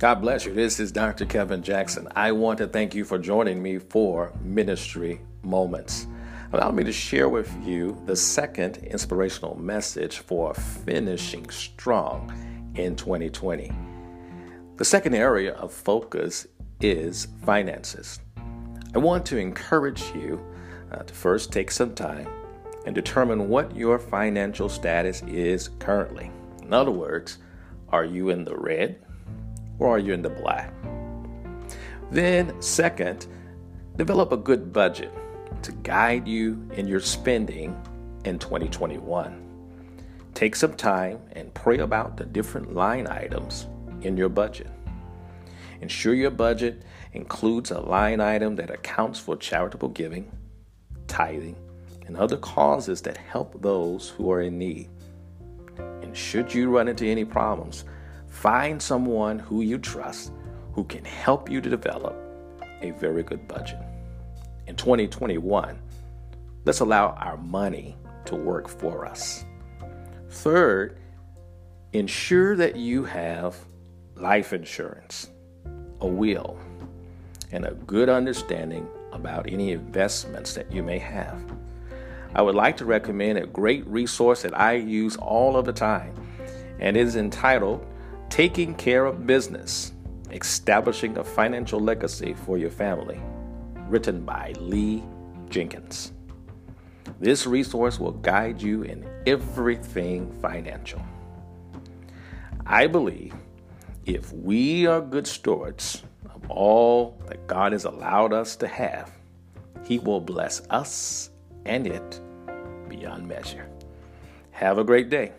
God bless you. This is Dr. Kevin Jackson. I want to thank you for joining me for Ministry Moments. Allow me to share with you the second inspirational message for finishing strong in 2020. The second area of focus is finances. I want to encourage you uh, to first take some time and determine what your financial status is currently. In other words, are you in the red or are you in the black? Then, second, develop a good budget to guide you in your spending in 2021. Take some time and pray about the different line items in your budget. Ensure your budget includes a line item that accounts for charitable giving, tithing, and other causes that help those who are in need. And should you run into any problems, find someone who you trust who can help you to develop a very good budget. In 2021, let's allow our money to work for us. Third, ensure that you have life insurance, a will, and a good understanding about any investments that you may have. I would like to recommend a great resource that I use all of the time, and it is entitled Taking Care of Business Establishing a Financial Legacy for Your Family, written by Lee Jenkins. This resource will guide you in everything financial. I believe if we are good stewards of all that God has allowed us to have, He will bless us and it beyond measure. Have a great day.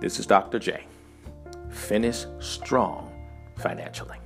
This is Dr. J. Finish strong financially.